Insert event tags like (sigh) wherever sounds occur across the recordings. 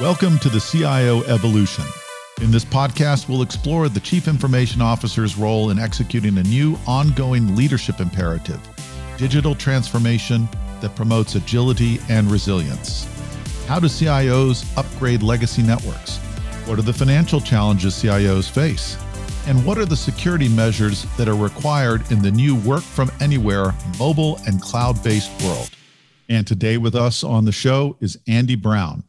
Welcome to the CIO Evolution. In this podcast, we'll explore the Chief Information Officer's role in executing a new ongoing leadership imperative digital transformation that promotes agility and resilience. How do CIOs upgrade legacy networks? What are the financial challenges CIOs face? And what are the security measures that are required in the new work from anywhere, mobile, and cloud based world? And today with us on the show is Andy Brown,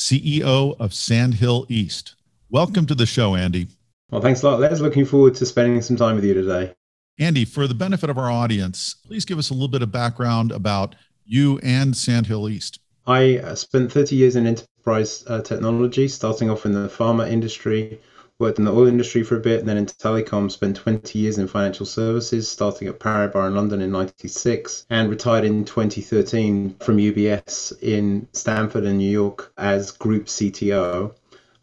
CEO of Sandhill East. Welcome to the show, Andy. Well, thanks a lot, Les. Looking forward to spending some time with you today. Andy, for the benefit of our audience, please give us a little bit of background about you and Sandhill East. I uh, spent 30 years in enterprise uh, technology, starting off in the pharma industry, worked in the oil industry for a bit, and then in telecom, spent 20 years in financial services, starting at Paribas in London in 96, and retired in 2013 from UBS in Stamford and New York as group CTO.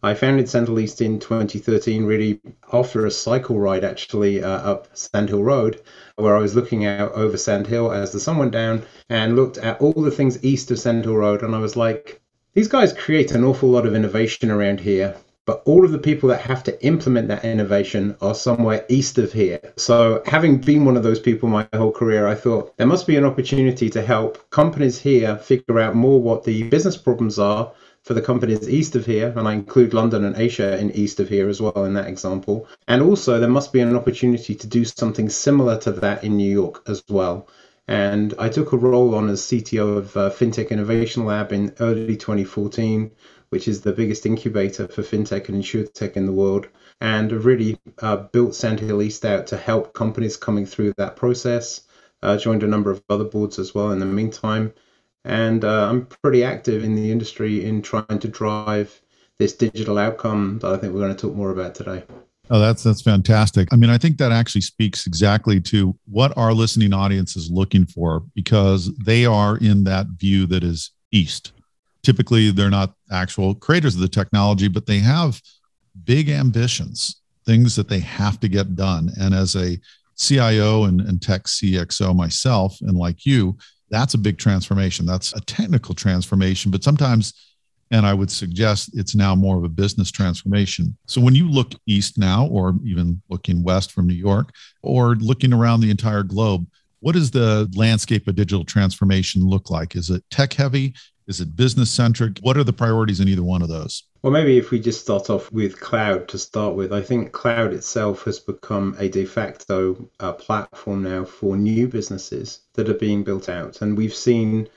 I founded Sandhill East in 2013, really after a cycle ride actually uh, up Sandhill Road, where I was looking out over Sandhill as the sun went down and looked at all the things east of Sandhill Road, and I was like, these guys create an awful lot of innovation around here but all of the people that have to implement that innovation are somewhere east of here. So, having been one of those people my whole career, I thought there must be an opportunity to help companies here figure out more what the business problems are for the companies east of here, and I include London and Asia in east of here as well in that example. And also, there must be an opportunity to do something similar to that in New York as well. And I took a role on as CTO of uh, FinTech Innovation Lab in early 2014 which is the biggest incubator for fintech and insurtech in the world, and really uh, built Sandhill East out to help companies coming through that process. Uh, joined a number of other boards as well in the meantime, and uh, I'm pretty active in the industry in trying to drive this digital outcome that I think we're going to talk more about today. Oh, that's that's fantastic. I mean, I think that actually speaks exactly to what our listening audience is looking for because they are in that view that is east typically they're not actual creators of the technology, but they have big ambitions, things that they have to get done. And as a CIO and, and tech CXO myself, and like you, that's a big transformation. That's a technical transformation, but sometimes, and I would suggest it's now more of a business transformation. So when you look east now, or even looking west from New York, or looking around the entire globe, what does the landscape of digital transformation look like? Is it tech heavy? Is it business centric? What are the priorities in either one of those? Well, maybe if we just start off with cloud to start with, I think cloud itself has become a de facto uh, platform now for new businesses that are being built out. And we've seen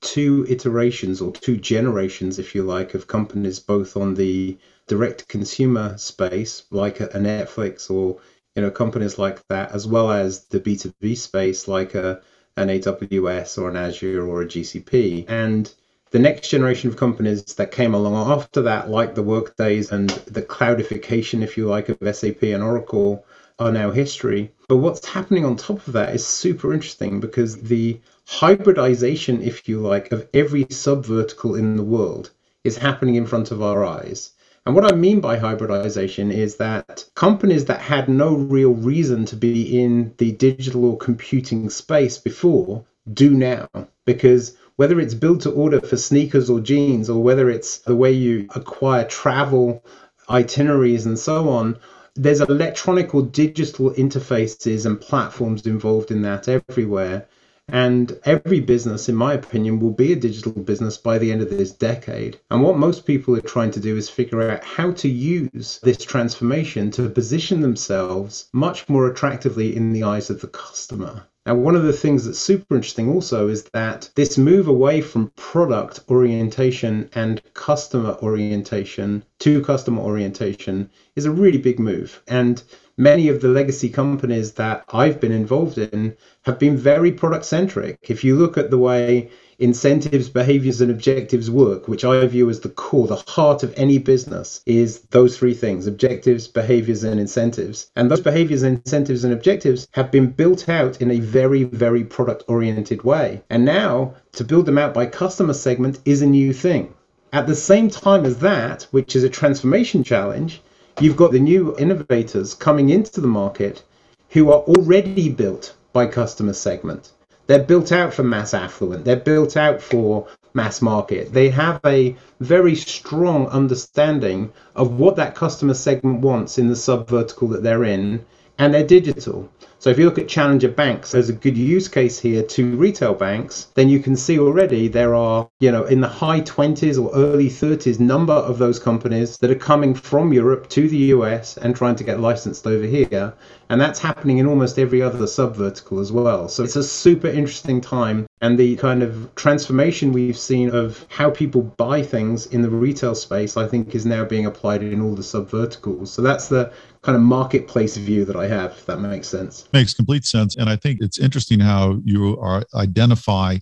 two iterations or two generations, if you like, of companies both on the direct consumer space, like a, Netflix or you know companies like that, as well as the B2B space, like a an AWS or an Azure or a GCP. And the next generation of companies that came along after that, like the Workdays and the cloudification, if you like, of SAP and Oracle, are now history. But what's happening on top of that is super interesting because the hybridization, if you like, of every subvertical in the world is happening in front of our eyes. And what I mean by hybridization is that companies that had no real reason to be in the digital or computing space before do now because whether it's built to order for sneakers or jeans, or whether it's the way you acquire travel itineraries and so on, there's electronic or digital interfaces and platforms involved in that everywhere. And every business, in my opinion, will be a digital business by the end of this decade. And what most people are trying to do is figure out how to use this transformation to position themselves much more attractively in the eyes of the customer. Now, one of the things that's super interesting also is that this move away from product orientation and customer orientation to customer orientation is a really big move. And many of the legacy companies that I've been involved in have been very product centric. If you look at the way incentives, behaviors, and objectives work, which I view as the core, the heart of any business, is those three things objectives, behaviors, and incentives. And those behaviors, incentives, and objectives have been built out in a very, very product oriented way. And now to build them out by customer segment is a new thing. At the same time as that, which is a transformation challenge, you've got the new innovators coming into the market who are already built by customer segment. They're built out for mass affluent. They're built out for mass market. They have a very strong understanding of what that customer segment wants in the sub vertical that they're in, and they're digital. So if you look at challenger banks as a good use case here to retail banks, then you can see already there are, you know, in the high 20s or early 30s number of those companies that are coming from Europe to the US and trying to get licensed over here. And that's happening in almost every other sub vertical as well. So it's a super interesting time. And the kind of transformation we've seen of how people buy things in the retail space, I think, is now being applied in all the sub verticals. So that's the kind of marketplace view that I have, if that makes sense. Makes complete sense. And I think it's interesting how you are identify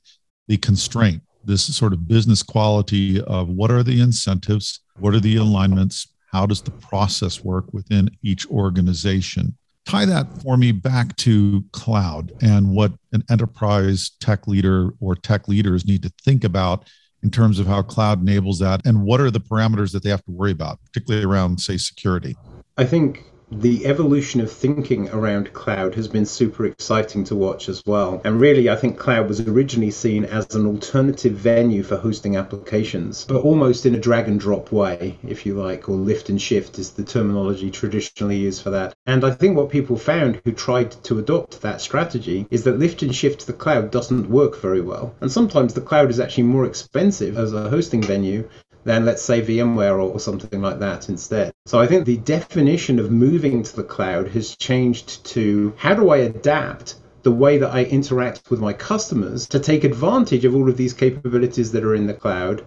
the constraint, this sort of business quality of what are the incentives, what are the alignments, how does the process work within each organization tie that for me back to cloud and what an enterprise tech leader or tech leaders need to think about in terms of how cloud enables that and what are the parameters that they have to worry about particularly around say security i think the evolution of thinking around cloud has been super exciting to watch as well. And really, I think cloud was originally seen as an alternative venue for hosting applications, but almost in a drag and drop way, if you like, or lift and shift is the terminology traditionally used for that. And I think what people found who tried to adopt that strategy is that lift and shift to the cloud doesn't work very well. And sometimes the cloud is actually more expensive as a hosting venue than let's say VMware or, or, something like that instead. So I think the definition of moving to the cloud has changed to how do I adapt the way that I interact with my customers to take advantage of all of these capabilities that are in the cloud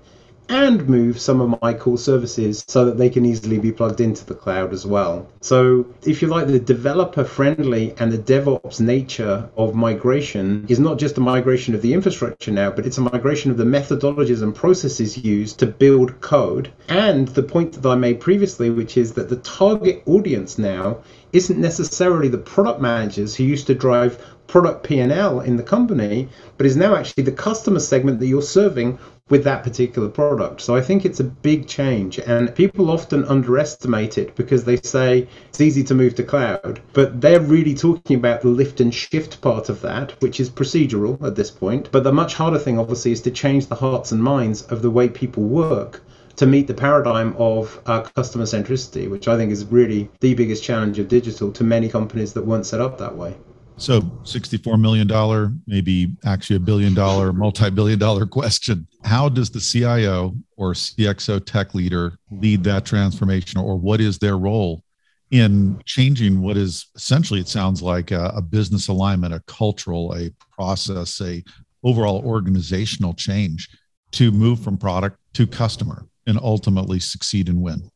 and move some of my core services so that they can easily be plugged into the cloud as well. So, if you like, the developer friendly and the DevOps nature of migration is not just a migration of the infrastructure now, but it's a migration of the methodologies and processes used to build code. And the point that I made previously, which is that the target audience now isn't necessarily the product managers who used to drive product P&L in the company, but is now actually the customer segment that you're serving with that particular product. So I think it's a big change, and people often underestimate it because they say it's easy to move to cloud, but they're really talking about the lift and shift part of that, which is procedural at this point. But the much harder thing, obviously, is to change the hearts and minds of the way people work to meet the paradigm of uh, customer centricity, which I think is really the biggest challenge of digital to many companies that weren't set up that way. So, $64 million, maybe actually a billion dollar, multi billion dollar (laughs) question. How does the CIO or CXO tech leader lead that transformation, or what is their role in changing what is essentially, it sounds like a, a business alignment, a cultural, a process, a overall organizational change to move from product to customer and ultimately succeed and win?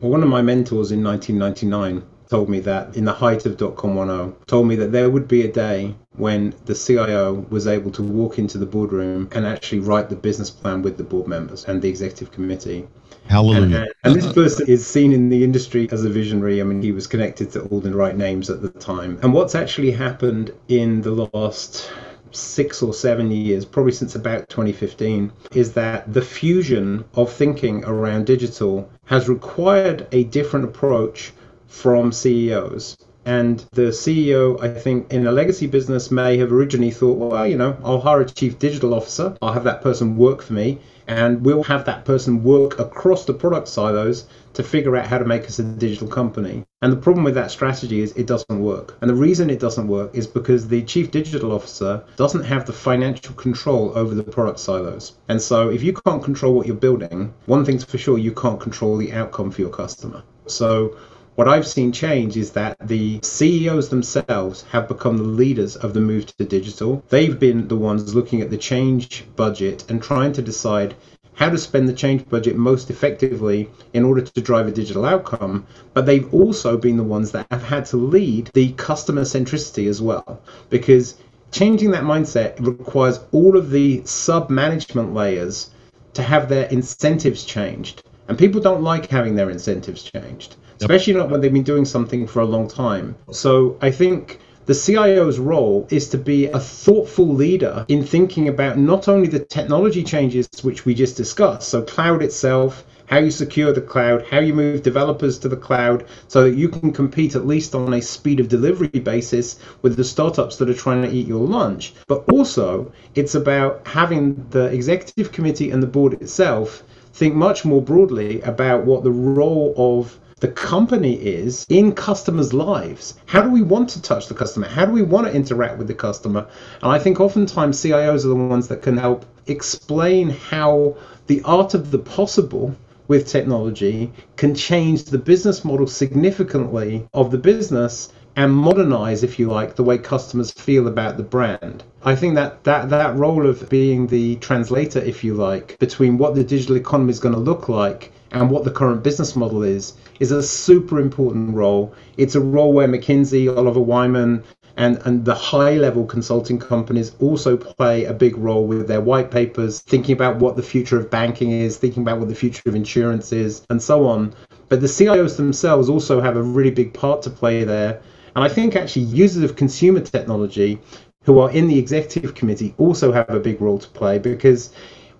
Well, one of my mentors in 1999 told me that in the height of dot com 10 told me that there would be a day when the CIO was able to walk into the boardroom and actually write the business plan with the board members and the executive committee. Hallelujah. And, and, this person is seen in the industry as a visionary. I mean, he was connected to all the right names at the time. And what's actually happened in the last six or seven years, probably since about 2015, is that the fusion of thinking around digital has required a different approach from CEOs. And the CEO, I think, in a legacy business may have originally thought, well, you know, I'll hire a chief digital officer, I'll have that person work for me, and we'll have that person work across the product silos to figure out how to make us a digital company. And the problem with that strategy is it doesn't work. And the reason it doesn't work is because the chief digital officer doesn't have the financial control over the product silos. And so if you can't control what you're building, one thing's for sure, you can't control the outcome for your customer. So what I've seen change is that the CEOs themselves have become the leaders of the move to digital. They've been the ones looking at the change budget and trying to decide how to spend the change budget most effectively in order to drive a digital outcome. But they've also been the ones that have had to lead the customer centricity as well, because changing that mindset requires all of the sub management layers to have their incentives changed. And people don't like having their incentives changed especially not when they've been doing something for a long time. So I think the CIO's role is to be a thoughtful leader in thinking about not only the technology changes which we just discussed, so cloud itself, how you secure the cloud, how you move developers to the cloud so that you can compete at least on a speed of delivery basis with the startups that are trying to eat your lunch. But also, it's about having the executive committee and the board itself think much more broadly about what the role of the company is in customers' lives. How do we want to touch the customer? How do we want to interact with the customer? And I think oftentimes CIOs are the ones that can help explain how the art of the possible with technology can change the business model significantly of the business and modernize, if you like, the way customers feel about the brand. I think that that, that role of being the translator, if you like, between what the digital economy is going to look like and what the current business model is is a super important role. It's a role where McKinsey, Oliver Wyman, and, and the high level consulting companies also play a big role with their white papers, thinking about what the future of banking is, thinking about what the future of insurance is, and so on. But the CIOs themselves also have a really big part to play there. And I think actually users of consumer technology who are in the executive committee also have a big role to play because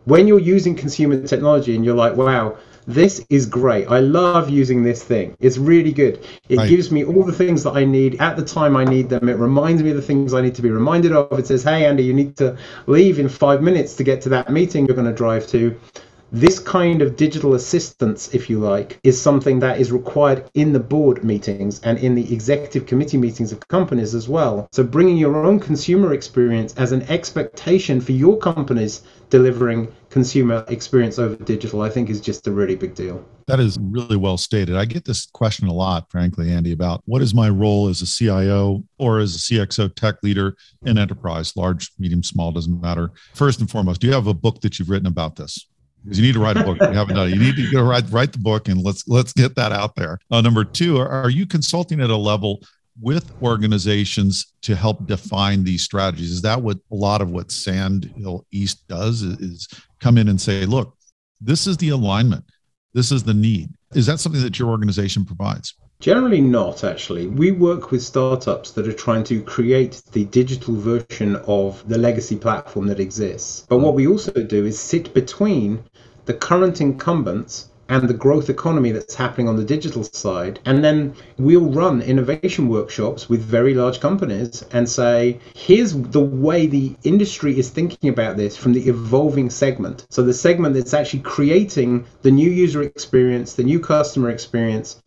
when you're using consumer technology and you're like, wow, this is great. I love using this thing. It's really good. It right. gives me all the things that I need at the time I need them. It reminds me of the things I need to be reminded of. It says, hey, Andy, you need to leave in five minutes to get to that meeting you're going to drive to. This kind of digital assistance, if you like, is something that is required in the board meetings and in the executive committee meetings of companies as well. So, bringing your own consumer experience as an expectation for your companies delivering consumer experience over digital, I think is just a really big deal. That is really well stated. I get this question a lot, frankly, Andy, about what is my role as a CIO or as a CXO tech leader in enterprise, large, medium, small, doesn't matter. First and foremost, do you have a book that you've written about this? Because you need to write a book. You haven't done it. You need to go write write the book and let's let's get that out there. Uh, number two, are, are you consulting at a level with organizations to help define these strategies? Is that what a lot of what Sand Hill East does? Is, is come in and say, look, this is the alignment, this is the need. Is that something that your organization provides? Generally, not actually. We work with startups that are trying to create the digital version of the legacy platform that exists. But what we also do is sit between the current incumbents and the growth economy that's happening on the digital side. And then we'll run innovation workshops with very large companies and say, here's the way the industry is thinking about this from the evolving segment. So the segment that's actually creating the new user experience, the new customer experience,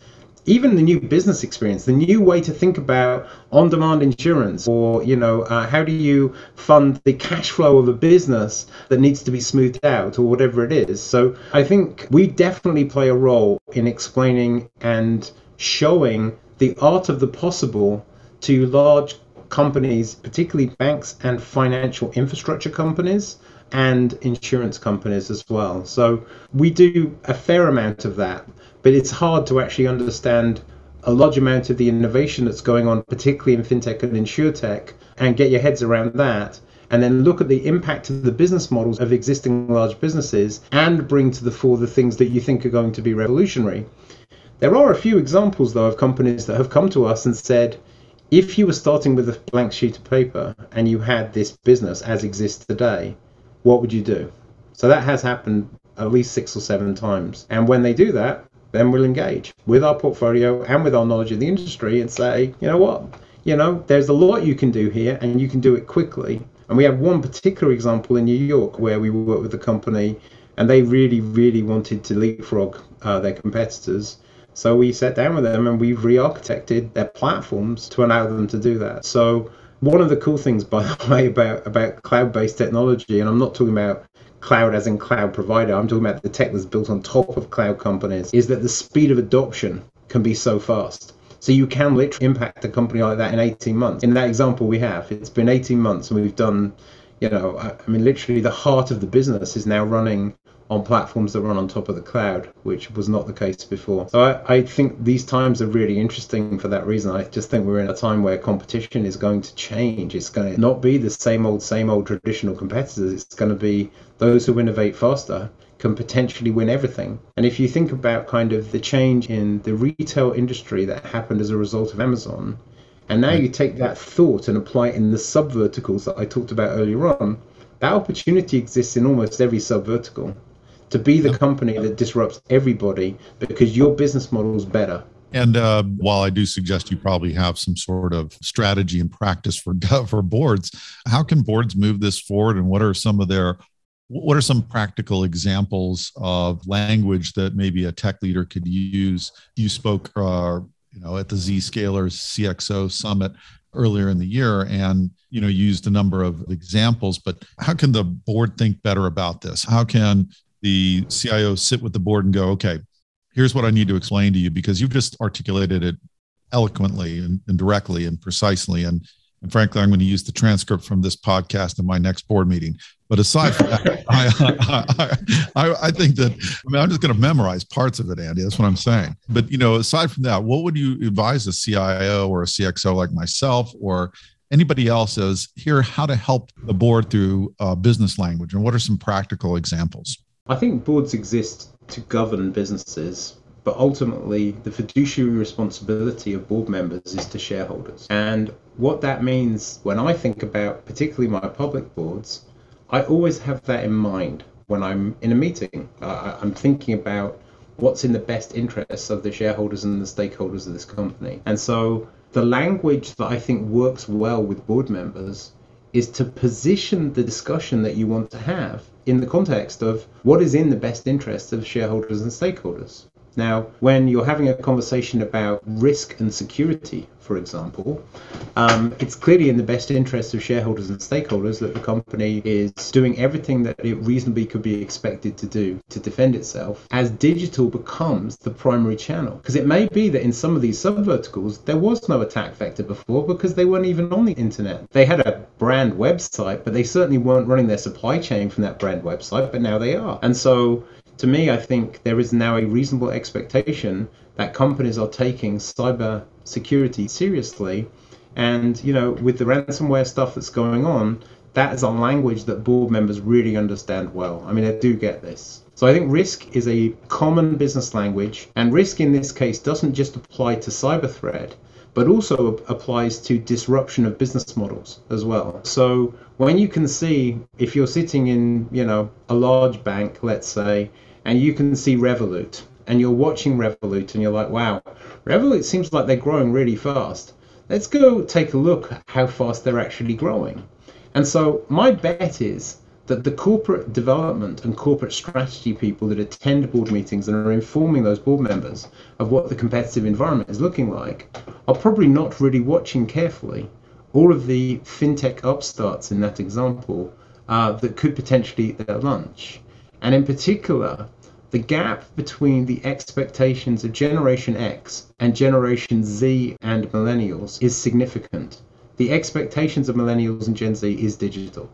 even the new business experience, the new way to think about on-demand insurance, or you know, uh, how do you fund the cash flow of a business that needs to be smoothed out, or whatever it is. So I think we definitely play a role in explaining and showing the art of the possible to large companies, particularly banks and financial infrastructure companies and insurance companies as well. So we do a fair amount of that but it's hard to actually understand a large amount of the innovation that's going on, particularly in fintech and insurtech, and get your heads around that. And then look at the impact of the business models of existing large businesses and bring to the fore the things that you think are going to be revolutionary. There are a few examples, though, of companies that have come to us and said, if you were starting with a blank sheet of paper and you had this business as exists today, what would you do? So that has happened at least six or seven times. And when they do that, then we'll engage with our portfolio and with our knowledge of the industry and say, you know what, you know, there's a lot you can do here and you can do it quickly. And we have one particular example in New York where we worked with a company and they really, really wanted to leapfrog uh, their competitors. So we sat down with them and we've re-architected their platforms to allow them to do that. So one of the cool things, by the (laughs) way, about about cloud-based technology, and I'm not talking about cloud as in cloud provider, I'm talking about the tech that's built on top of cloud companies, is that the speed of adoption can be so fast. So you can literally impact a company like that in 18 months. In that example we have, it's been 18 months and we've done, you know, I mean, literally the heart of the business is now running on platforms that run on top of the cloud, which was not the case before. So I, I, think these times are really interesting for that reason. I just think we're in a time where competition is going to change. It's going to not be the same old, same old traditional competitors. It's going to be those who innovate faster can potentially win everything. And if you think about kind of the change in the retail industry that happened as a result of Amazon, And now you take that thought and apply it in the sub verticals that I talked about earlier on. That opportunity exists in almost every sub vertical to be the company that disrupts everybody because your business model is better. And uh, while I do suggest you probably have some sort of strategy and practice for (laughs) for boards, how can boards move this forward? And what are some of their what are some practical examples of language that maybe a tech leader could use? You spoke, uh, you know, at the Zscalers CXO Summit earlier in the year, and you know, used a number of examples. But how can the board think better about this? How can the CIO sit with the board and go, okay, here's what I need to explain to you because you've just articulated it eloquently and, and directly and precisely. And and frankly, I'm going to use the transcript from this podcast in my next board meeting. But aside from that, (laughs) I, I, I, I, think that I mean I'm just going to memorize parts of it, Andy. That's what I'm saying. But you know, aside from that, what would you advise a CIO or a CXO like myself or anybody else as here how to help the board through uh, business language, and what are some practical examples? I think boards exist to govern businesses, but ultimately the fiduciary responsibility of board members is to shareholders. And what that means when I think about particularly my public boards, I always have that in mind when I'm in a meeting. I'm thinking about what's in the best interests of the shareholders and the stakeholders of this company. And so the language that I think works well with board members is to position the discussion that you want to have in the context of what is in the best interest of shareholders and stakeholders. Now, when you're having a conversation about risk and security, for example, um, it's clearly in the best interest of shareholders and stakeholders that the company is doing everything that it reasonably could be expected to do to defend itself as digital becomes the primary channel. Because it may be that in some of these subverticals, there was no attack vector before because they weren't even on the internet. They had a brand website, but they certainly weren't running their supply chain from that brand website, but now they are. And so to me, I think there is now a reasonable expectation that companies are taking cyber security seriously. And, you know, with the ransomware stuff that's going on, that is a language that board members really understand well. I mean, they do get this. So I think risk is a common business language, and risk in this case doesn't just apply to cyber threat, but also applies to disruption of business models as well. So when you can see if you're sitting in, you know, a large bank, let's say, and you can see Revolut and you're watching Revolut and you're like, wow, Revolut seems like they're growing really fast. Let's go take a look how fast they're actually growing. And so my bet is that the corporate development and corporate strategy people that attend board meetings and are informing those board members of what the competitive environment is looking like are probably not really watching carefully all of the fintech upstarts in that example uh, that could potentially eat their lunch. And in particular, the gap between the expectations of Generation X and Generation Z and millennials is significant. The expectations of millennials and Gen Z is digital.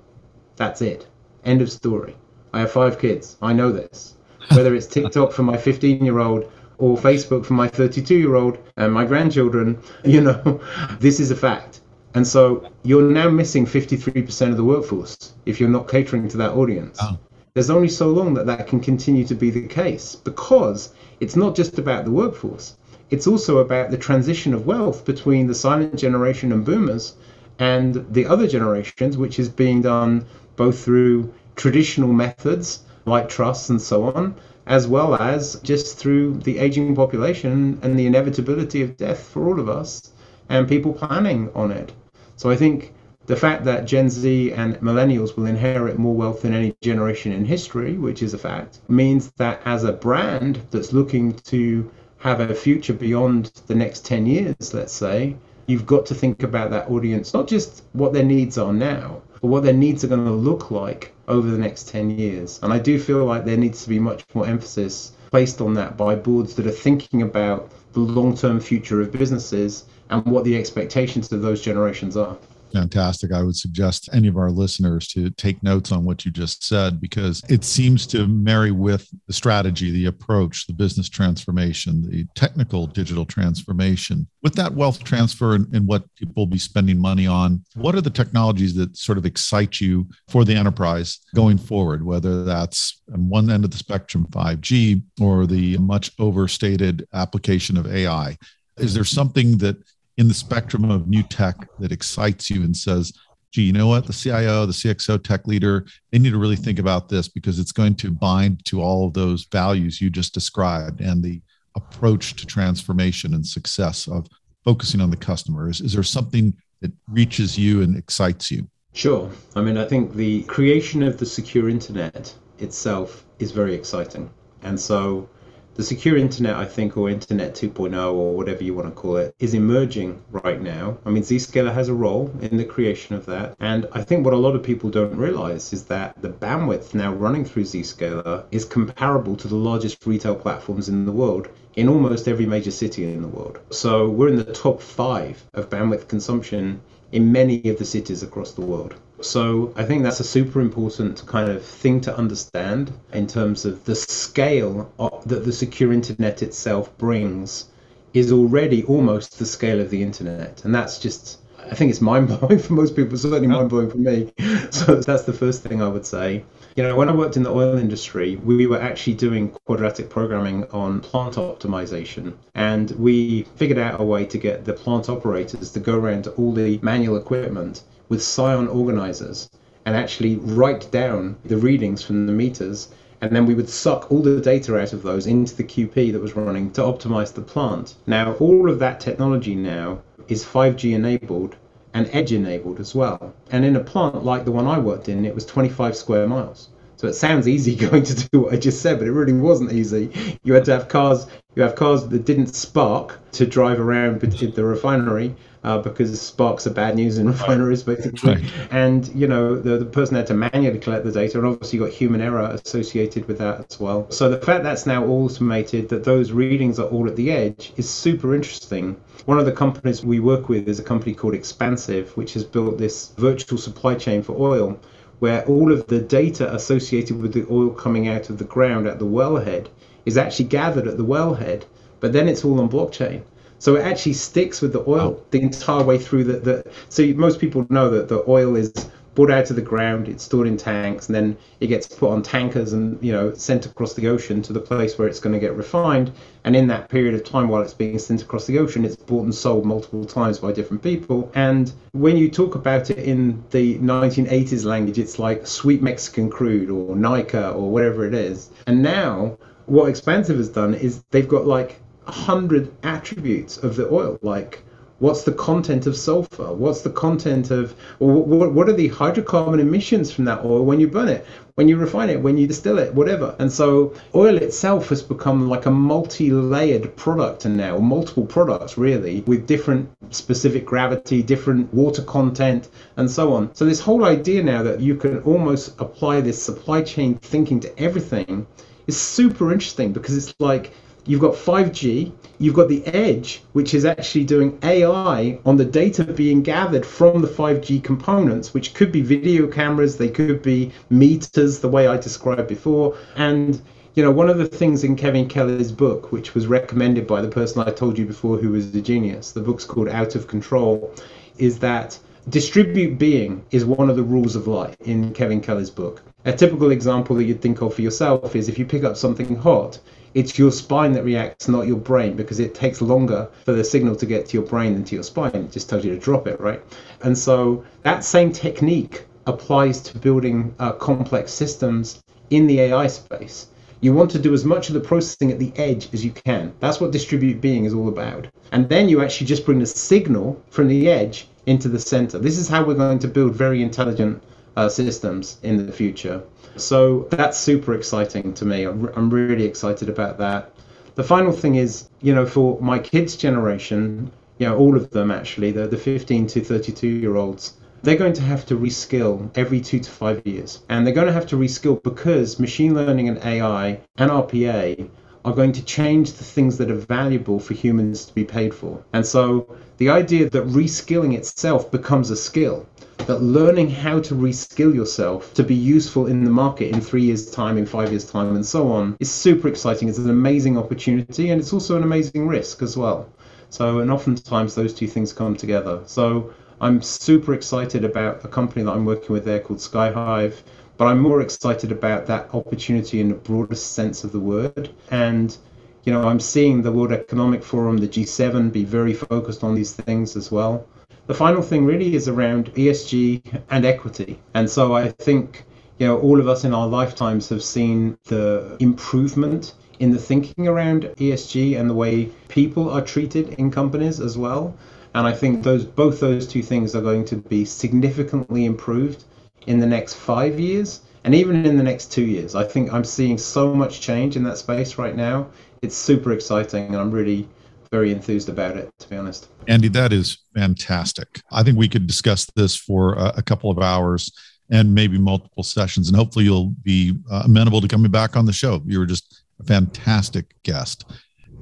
That's it. End of story. I have five kids. I know this. (laughs) Whether it's TikTok for my 15 year old or Facebook for my 32 year old and my grandchildren, (laughs) you know, this is a fact. And so you're now missing 53% of the workforce if you're not catering to that audience. Oh there's only so long that that can continue to be the case because it's not just about the workforce. It's also about the transition of wealth between the silent generation and boomers and the other generations, which is being done both through traditional methods like trusts and so on, as well as just through the aging population and the inevitability of death for all of us and people planning on it. So I think the fact that Gen Z and millennials will inherit more wealth than any generation in history, which is a fact, means that as a brand that's looking to have a future beyond the next 10 years, let's say, you've got to think about that audience, not just what their needs are now, but what their needs are going to look like over the next 10 years. And I do feel like there needs to be much more emphasis placed on that by boards that are thinking about the long term future of businesses and what the expectations of those generations are fantastic. I would suggest any of our listeners to take notes on what you just said because it seems to marry with the strategy, the approach, the business transformation, the technical digital transformation. With that wealth transfer and, and what people will be spending money on, what are the technologies that sort of excite you for the enterprise going forward, whether that's on one end of the spectrum, 5G, or the much overstated application of AI? Is there something that in the spectrum of new tech that excites you and says, gee, you know what? The CIO, the CXO tech leader, they need to really think about this because it's going to bind to all of those values you just described and the approach to transformation and success of focusing on the customer. Is, is there something that reaches you and excites you? Sure. I mean, I think the creation of the secure internet itself is very exciting. And so the secure internet, I think, or Internet 2.0, or whatever you want to call it, is emerging right now. I mean, Zscaler has a role in the creation of that. And I think what a lot of people don't realize is that the bandwidth now running through Zscaler is comparable to the largest retail platforms in the world in almost every major city in the world. So we're in the top five of bandwidth consumption in many of the cities across the world. So I think that's a super important kind of thing to understand in terms of the scale of, that the secure internet itself brings is already almost the scale of the internet. And that's just, I think it's mind blowing (laughs) for most people, certainly mind blowing for me. (laughs) So that's the first thing I would say. You know, when I worked in the oil industry, we were actually doing quadratic programming on plant optimization. And we figured out a way to get the plant operators to go around to all the manual equipment with Psion organizers and actually write down the readings from the meters. And then we would suck all the data out of those into the QP that was running to optimize the plant. Now, all of that technology now is 5G enabled and edge enabled as well. And in a plant like the one I worked in, it was 25 square miles. So it sounds easy (laughs) going to do what I just said, but it really wasn't easy. You had to have cars, you have cars that didn't spark to drive around the refinery uh, because sparks are bad news in (laughs) refineries, basically. Right. And you know the, the person had to manually collect the data, and obviously you got human error associated with that as well. So the fact that's now automated, that those readings are all at the edge, is super interesting. One of the companies we work with is a company called Xpansiv, which has built this virtual supply chain for oil, where all of the data associated with the oil coming out of the ground at the wellhead is actually gathered at the wellhead, but then it's all on blockchain. So it actually sticks with the oil oh. the entire way through the, the so most people know that the oil is brought out of the ground, it's stored in tanks, and then it gets put on tankers and you know sent across the ocean to the place where it's going to get refined. And in that period of time while it's being sent across the ocean, it's bought and sold multiple times by different people. And when you talk about it in the 1980s language, it's like sweet Mexican crude or Nika or whatever it is. And now what Xpansiv has done is they've got like a hundred attributes of the oil, like what's the content of sulfur, what's the content of, or what, what are the hydrocarbon emissions from that oil when you burn it, when you refine it, when you distill it, whatever. And so oil itself has become like a multi-layered product and now multiple products really with different specific gravity, different water content and so on. So this whole idea now that you can almost apply this supply chain thinking to everything is super interesting because it's like You've got 5G, you've got the edge, which is actually doing AI on the data being gathered from the 5G components, which could be video cameras, they could be meters, the way I described before. And you know, one of the things in Kevin Kelly's book, which was recommended by the person I told you before who was a genius, the book's called Out of Control, is that distribute being is one of the rules of life in Kevin Kelly's book. A typical example that you'd think of for yourself is if you pick up something hot, it's your spine that reacts, not your brain, because it takes longer for the signal to get to your brain than to your spine. It just tells you to drop it, right? And so that same technique applies to building uh, complex systems in the AI space. You want to do as much of the processing at the edge as you can. That's what distribute being is all about. And then you actually just bring the signal from the edge into the center. This is how we're going to build very intelligent uh, systems in the future. So that's super exciting to me. I'm, I'm really excited about that. The final thing is, you know, for my kids' generation, you know, all of them actually, the, the 15 to 32 year olds, they're going to have to reskill every two to five years. And they're going to have to reskill because machine learning and AI and RPA are going to change the things that are valuable for humans to be paid for. And so the idea that reskilling itself becomes a skill that learning how to reskill yourself to be useful in the market in three years' time, in five years' time, and so on is super exciting. It's an amazing opportunity and it's also an amazing risk as well. So, and oftentimes those two things come together. So, I'm super excited about a company that I'm working with there called Skyhive, but I'm more excited about that opportunity in the broadest sense of the word. And You know, I'm seeing the World Economic Forum, the G7, be very focused on these things as well. The final thing really is around ESG and equity. And so I think, you know, all of us in our lifetimes have seen the improvement in the thinking around ESG and the way people are treated in companies as well. And I think those both those two things are going to be significantly improved in the next five years and even in the next two years. I think I'm seeing so much change in that space right now. It's super exciting, and I'm really very enthused about it, to be honest. Andy, that is fantastic. I think we could discuss this for a, couple of hours and maybe multiple sessions, and hopefully you'll be uh, amenable to coming back on the show. You were just a fantastic guest.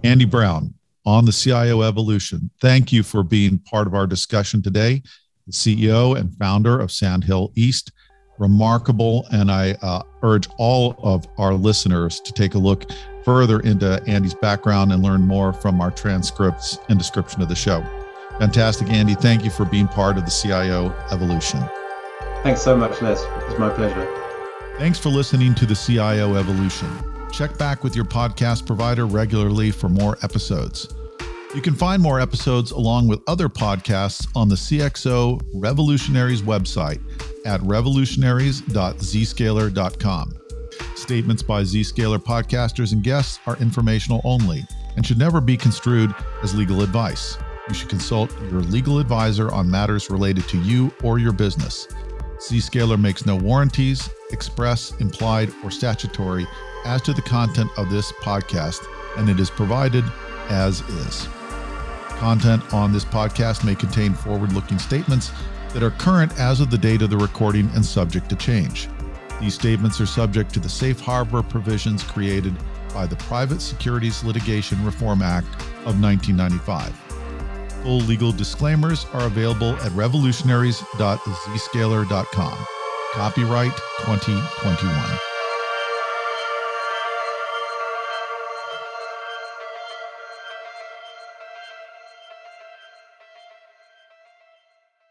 Andy Brown on the CIO Evolution. Thank you for being part of our discussion today. The CEO and founder of Sandhill East. Remarkable. And I uh, urge all of our listeners to take a look further into Andy's background and learn more from our transcripts and description of the show. Fantastic, Andy. Thank you for being part of the CIO Evolution. Thanks so much, Les. It's my pleasure. Thanks for listening to the CIO Evolution. Check back with your podcast provider regularly for more episodes. You can find more episodes along with other podcasts on the CXO Revolutionaries website at revolutionaries.zscaler.com. Statements by Zscaler podcasters and guests are informational only and should never be construed as legal advice. You should consult your legal advisor on matters related to you or your business. Zscaler makes no warranties, express, implied, or statutory as to the content of this podcast, and it is provided as is. Content on this podcast may contain forward looking statements that are current as of the date of the recording and subject to change. These statements are subject to the safe harbor provisions created by the Private Securities Litigation Reform Act of 1995. Full legal disclaimers are available at revolutionaries.zscaler.com. Copyright 2021.